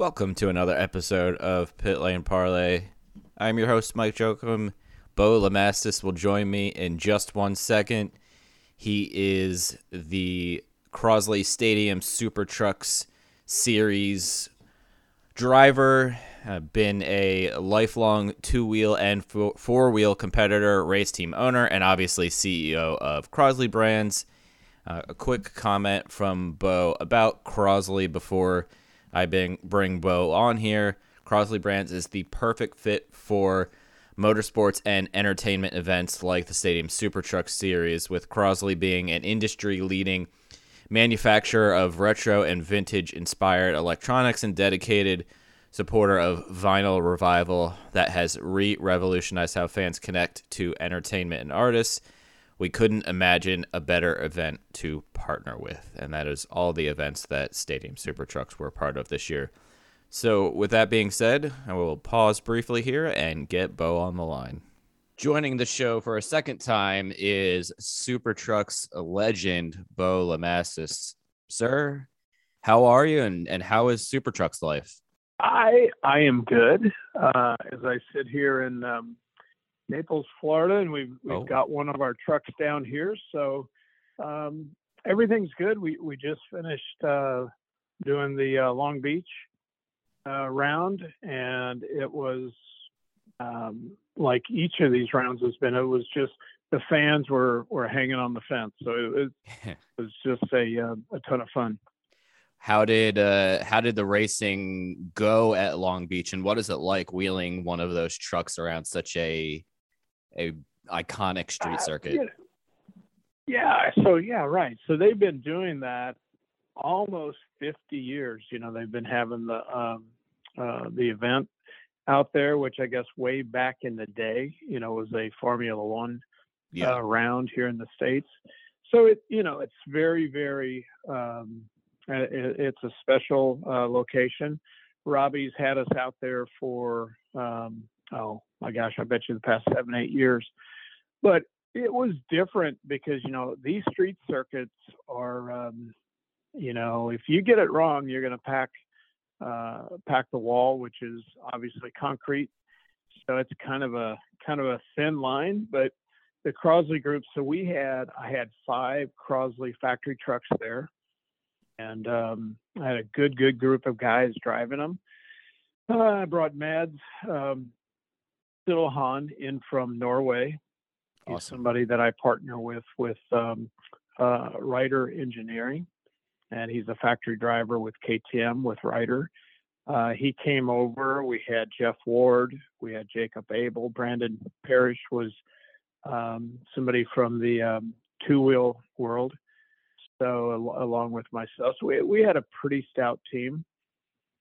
Welcome to another episode of Pit Lane Parlay. I'm your host, Mike Jokum. Bo LeMastus will join me in just one second. He is the Crosley Stadium Super Trucks Series driver, been a lifelong two wheel and four wheel competitor, race team owner, and obviously CEO of Crosley Brands. Uh, a quick comment from Bo about Crosley before I bring, bring Bo on here. Crosley Brands is the perfect fit for motorsports and entertainment events like the Stadium Super Truck Series, with Crosley being an industry leading manufacturer of retro and vintage inspired electronics and dedicated supporter of vinyl revival that has re revolutionized how fans connect to entertainment and artists we couldn't imagine a better event to partner with. And that is all the events that Stadium Super Trucks were part of this year. So, with that being said, I will pause briefly here and get Bo on the line. Joining the show for a second time is Super Trucks legend Bo LeMastus. Sir, how are you and, and how is Super Trucks life? I I am good. Uh, as I sit here in um, Naples, Florida, and we've we've oh. got one of our trucks down here. So um, everything's good. We we just finished uh, doing the uh, Long Beach uh, round, and it was um, like each of these rounds has been. It was just the fans were were hanging on the fence, so it was, it was just a uh, a ton of fun. How did uh, how did the racing go at Long Beach, and what is it like wheeling one of those trucks around such a a iconic street uh, circuit. Uh, yeah. So yeah, right. So they've been doing that almost 50 years. You know, they've been having the um, uh, the event out there, which I guess way back in the day, you know, was a Formula One yeah. uh, round here in the states. So it, you know, it's very, very, um, it, it's a special uh, location. Robbie's had us out there for um, oh my gosh, I bet you the past seven, eight years. But it was different because, you know, these street circuits are, um, you know, if you get it wrong, you're going to pack, uh, pack the wall, which is obviously concrete. So it's kind of a, kind of a thin line, but the Crosley group. So we had, I had five Crosley factory trucks there and, um, I had a good, good group of guys driving them. Uh, I brought Mads, um, Siddle in from Norway. He's somebody that I partner with with um, uh, Reiter Engineering, and he's a factory driver with KTM with Reiter. Uh, he came over. We had Jeff Ward, we had Jacob Abel, Brandon Parrish was um, somebody from the um, two wheel world. So al- along with myself, so we we had a pretty stout team,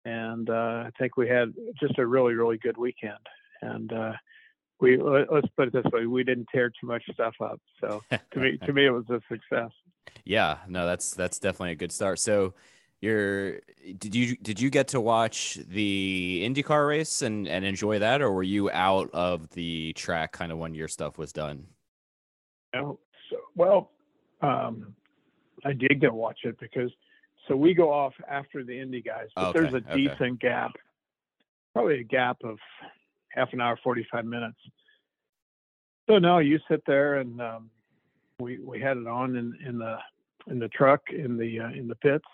and uh, I think we had just a really really good weekend and uh, we let's put it this way: we didn't tear too much stuff up. So to me, to me, it was a success. Yeah, no, that's that's definitely a good start. So, you're did you did you get to watch the IndyCar race and and enjoy that, or were you out of the track kind of when your stuff was done? No, so well, um, I did get to watch it because so we go off after the Indy guys, but okay, there's a decent okay. gap, probably a gap of half an hour, 45 minutes. So no, you sit there and um, we we had it on in, in the in the truck in the uh, in the pits.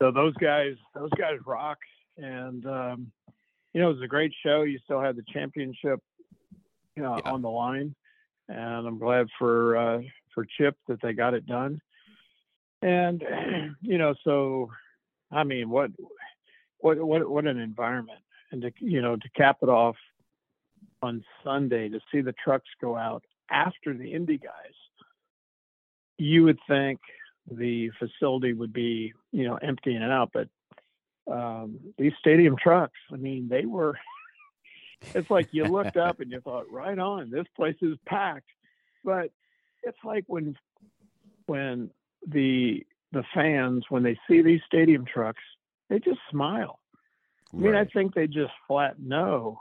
So those guys those guys rock and um, you know, it was a great show. You still had the championship, you know, Yeah. on the line, and I'm glad for uh, for Chip that they got it done. And you know, so I mean, what what what what an environment, and to you know to cap it off on Sunday to see the trucks go out after the Indy guys, you would think the facility would be you know emptying it out, but um, these stadium trucks, I mean, they were. It's like you looked up and you thought, right on, this place is packed. But it's like when when the the fans when they see these stadium trucks, they just smile. I mean, I think they just flat know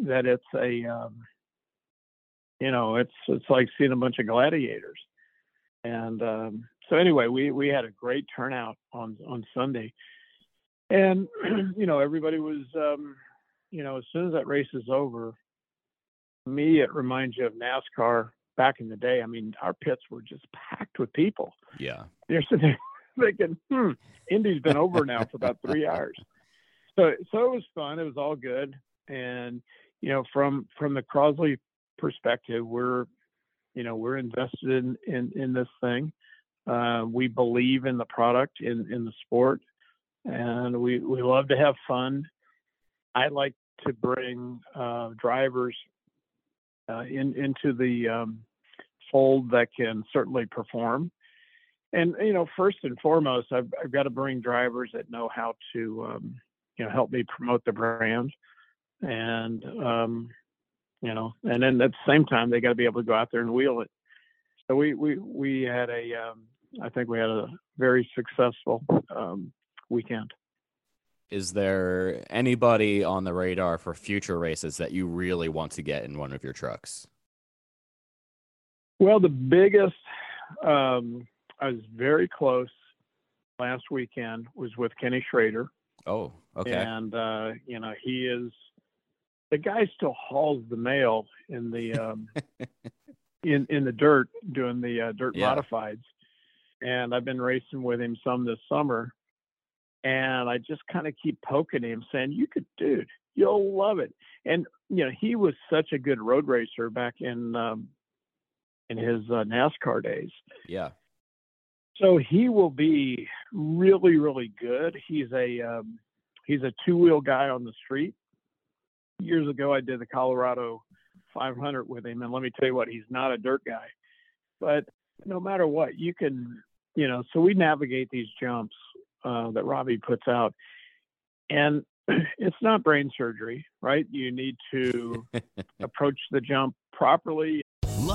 that it's a, um, you know, it's it's like seeing a bunch of gladiators. And um, so anyway, we we had a great turnout on on Sunday, and you know everybody was, um, you know, as soon as that race is over, me it reminds you of NASCAR back in the day. I mean, our pits were just packed with people Yeah. you're sitting there thinking, hmm, Indy's been over now for about three hours. So so it was fun. It was all good. And, you know, from from the Crosley perspective, we're you know, we're invested in in, in this thing. Uh, we believe in the product, in, in the sport, and we, we love to have fun. I like to bring uh, drivers uh, in into the um, fold that can certainly perform and you know first and foremost i've, I've got to bring drivers that know how to um, you know help me promote the brand and um, you know and then at the same time they got to be able to go out there and wheel it. So we we we had a um, i think we had a very successful um, weekend. Is there anybody on the radar for future races that you really want to get in one of your trucks? well the biggest um, i was very close last weekend was with kenny schrader Oh, okay. and uh, you know he is the guy still hauls the mail in the um, in in the dirt doing the uh, dirt Yeah. modifieds, and I've been racing with him some this summer, and I just kind of keep poking him, saying, "You could, dude, you'll love it." And you know he was such a good road racer back in um, in his uh, NASCAR days. Yeah. So he will be really, really good. He's a um, he's a two wheel guy on the street. Years ago, I did the Colorado 500 with him, and let me tell you what, he's not a dirt guy. But no matter what, you can, you know. So we navigate these jumps uh, that Robbie puts out, and it's not brain surgery, right? You need to approach the jump properly.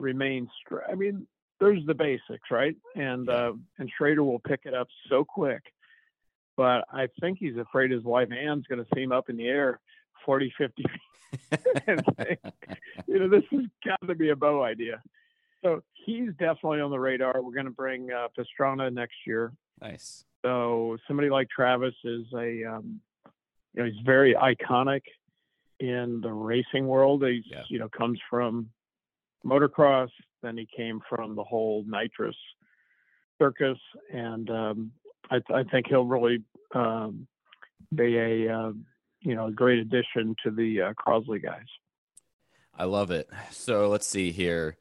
Remain str- I mean, there's the basics, right? And uh, and Schrader will pick it up so quick. But I think he's afraid his wife Ann's going to see him up in the air 40, 50 feet and think, you know, this has got to be a Bo idea. So he's definitely on the radar. We're going to bring uh, Pastrana next year. Nice. So somebody like Travis is a, um, you know, he's very iconic in the racing world. He's, Yeah. you know, comes from motocross. Then he came from the whole Nitro Circus, and um, I, I think he'll really um, be a, uh, you know, a great addition to the uh, Crosley guys. I love it. So let's see here.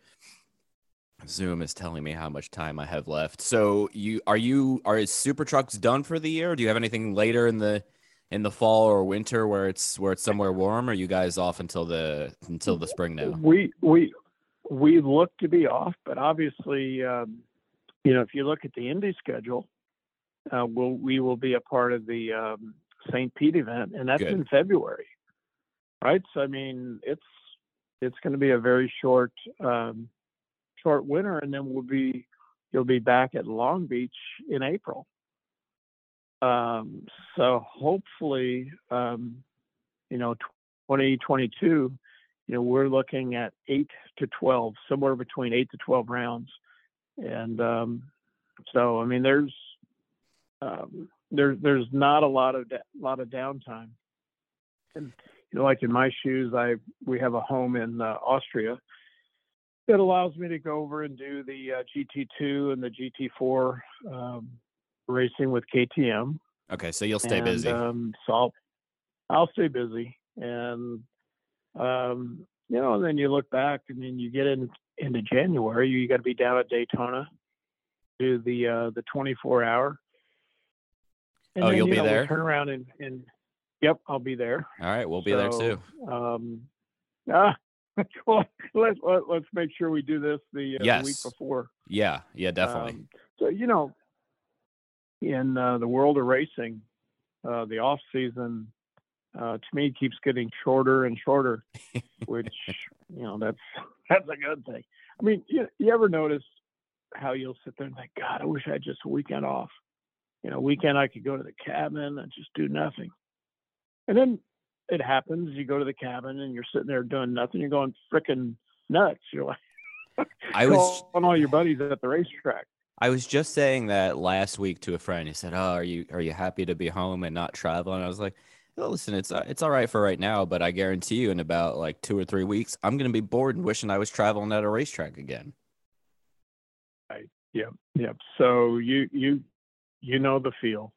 Zoom is telling me how much time I have left. So you are you are Super Trucks done for the year? Do you have anything later in the in the fall or winter where it's where it's somewhere warm? Or are you guys off until the until the spring now? We we we look to be off, but obviously, um, you know, if you look at the Indy schedule, uh, we'll we will be a part of the um, St. Pete event, and that's Good. in February, right? So I mean, it's it's going to be a very short um, short winter, and then we'll be you'll be back at Long Beach in April. Um, so hopefully, um, you know, 2022, you know, we're looking at eight to 12, somewhere between eight to 12 rounds. And um, so, I mean, there's um, there, there's not a lot of da- lot of downtime. And you know, like in my shoes, I we have a home in uh, Austria that allows me to go over and do the uh, GT2 and the GT4 um, racing with KTM. Okay, so you'll stay And, busy. Um, so I'll, I'll stay busy, and um, you know, and then you look back, and then you get in into January, you got to be down at Daytona, do the uh, the 24 hour. And Oh, then, you'll you be know, there? Turn around and, and yep, I'll be there. All right, we'll be there too. Um, ah, let's let, let's make sure we do this the, uh, the week before. Yeah, yeah, definitely. Um, so you know, in uh, the world of racing, uh, the off season uh, to me keeps getting shorter and shorter, which you know that's that's a good thing. I mean, you, you ever notice how you'll sit there and think, God, I wish I had just a weekend off. You know, weekend I could go to the cabin and just do nothing. And then it happens. You go to the cabin and you're sitting there doing nothing. You're going freaking nuts. You're like, I was on all your buddies at the racetrack. I was just saying that last week to a friend. He said, "Oh, are you are you happy to be home and not traveling?" I was like, "Oh, listen, it's uh, it's all right for right now, but I guarantee you, in about like two or three weeks, I'm gonna be bored and wishing I was traveling at a racetrack again." Right. Yep, yep. So you you you know the feel.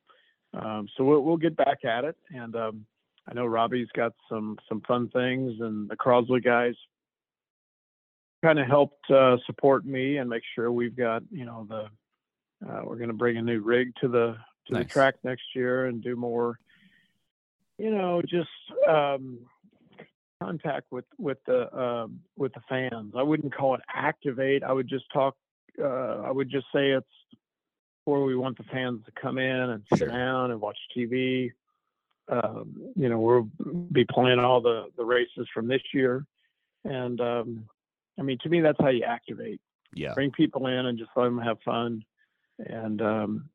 Um, so we'll we'll get back at it, and um, I know Robbie's got some some fun things, and the Crosley guys kind of helped uh, support me and make sure we've got you know the uh, we're going to bring a new rig to the to the track next year and do more you know just um, contact with with the um, with the fans. I wouldn't call it activate. I would just talk. Uh, I would just say it's where we want the fans to come in and sit Sure. down and watch TV. Um, you know, we'll be playing all the the races from this year, and um, I mean, to me, that's how you activate. Yeah, Bring people in and just let them have fun, and um,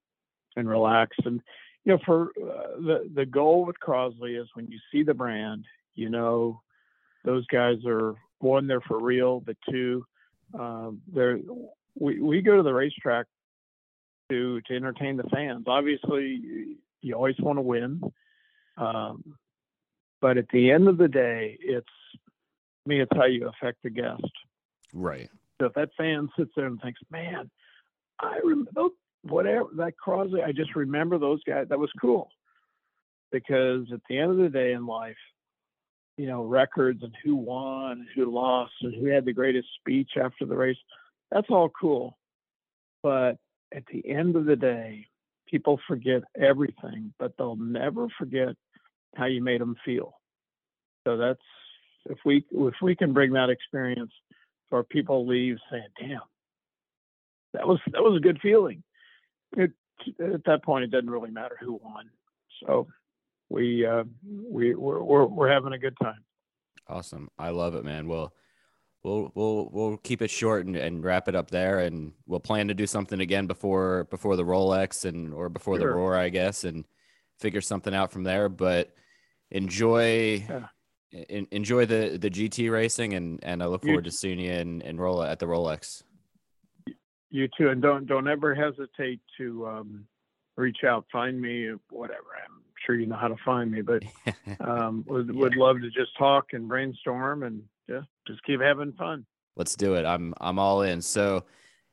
and relax. And you know, for uh, the the goal with Crosley is when you see the brand, you know, those guys are one, they're for real, but two, um, they're we we go to the racetrack to to entertain the fans. Obviously, you always want to win, um, but at the end of the day, it's I mean, it's how you affect the guest. right. So if that fan sits there and thinks, "Man, I remember whatever that Crosley, I just remember those guys. That was cool." Because at the end of the day in life, you know, records and who won, who lost, and who had the greatest speech after the race, that's all cool. But at the end of the day, people forget everything, but they'll never forget how you made them feel. So that's if we if we can bring that experience or people leave saying, "Damn, that was that was a good feeling." It, at that point, it doesn't really matter who won. So we uh, we we're, we're we're having a good time. Awesome. I love it, man. Well, we'll we'll we'll keep it short and, and wrap it up there, and we'll plan to do something again before before the Rolex and or before the Sure. Roar, I guess, and figure something out from there. But enjoy Yeah. en- enjoy the the GT racing, and and I look You forward to seeing you in in Roll at the Rolex. You too, and don't don't ever hesitate to um, reach out, find me, whatever. I'm sure you know how to find me, but um, would would love to just talk and brainstorm and yeah, just keep having fun. Let's do it. I'm I'm all in. So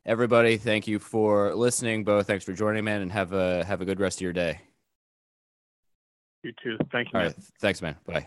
everybody, thank you for listening. Bo, thanks for joining, man, and have a have a good rest of your day. You too. Thank you. All man. right. Thanks, man. Bye.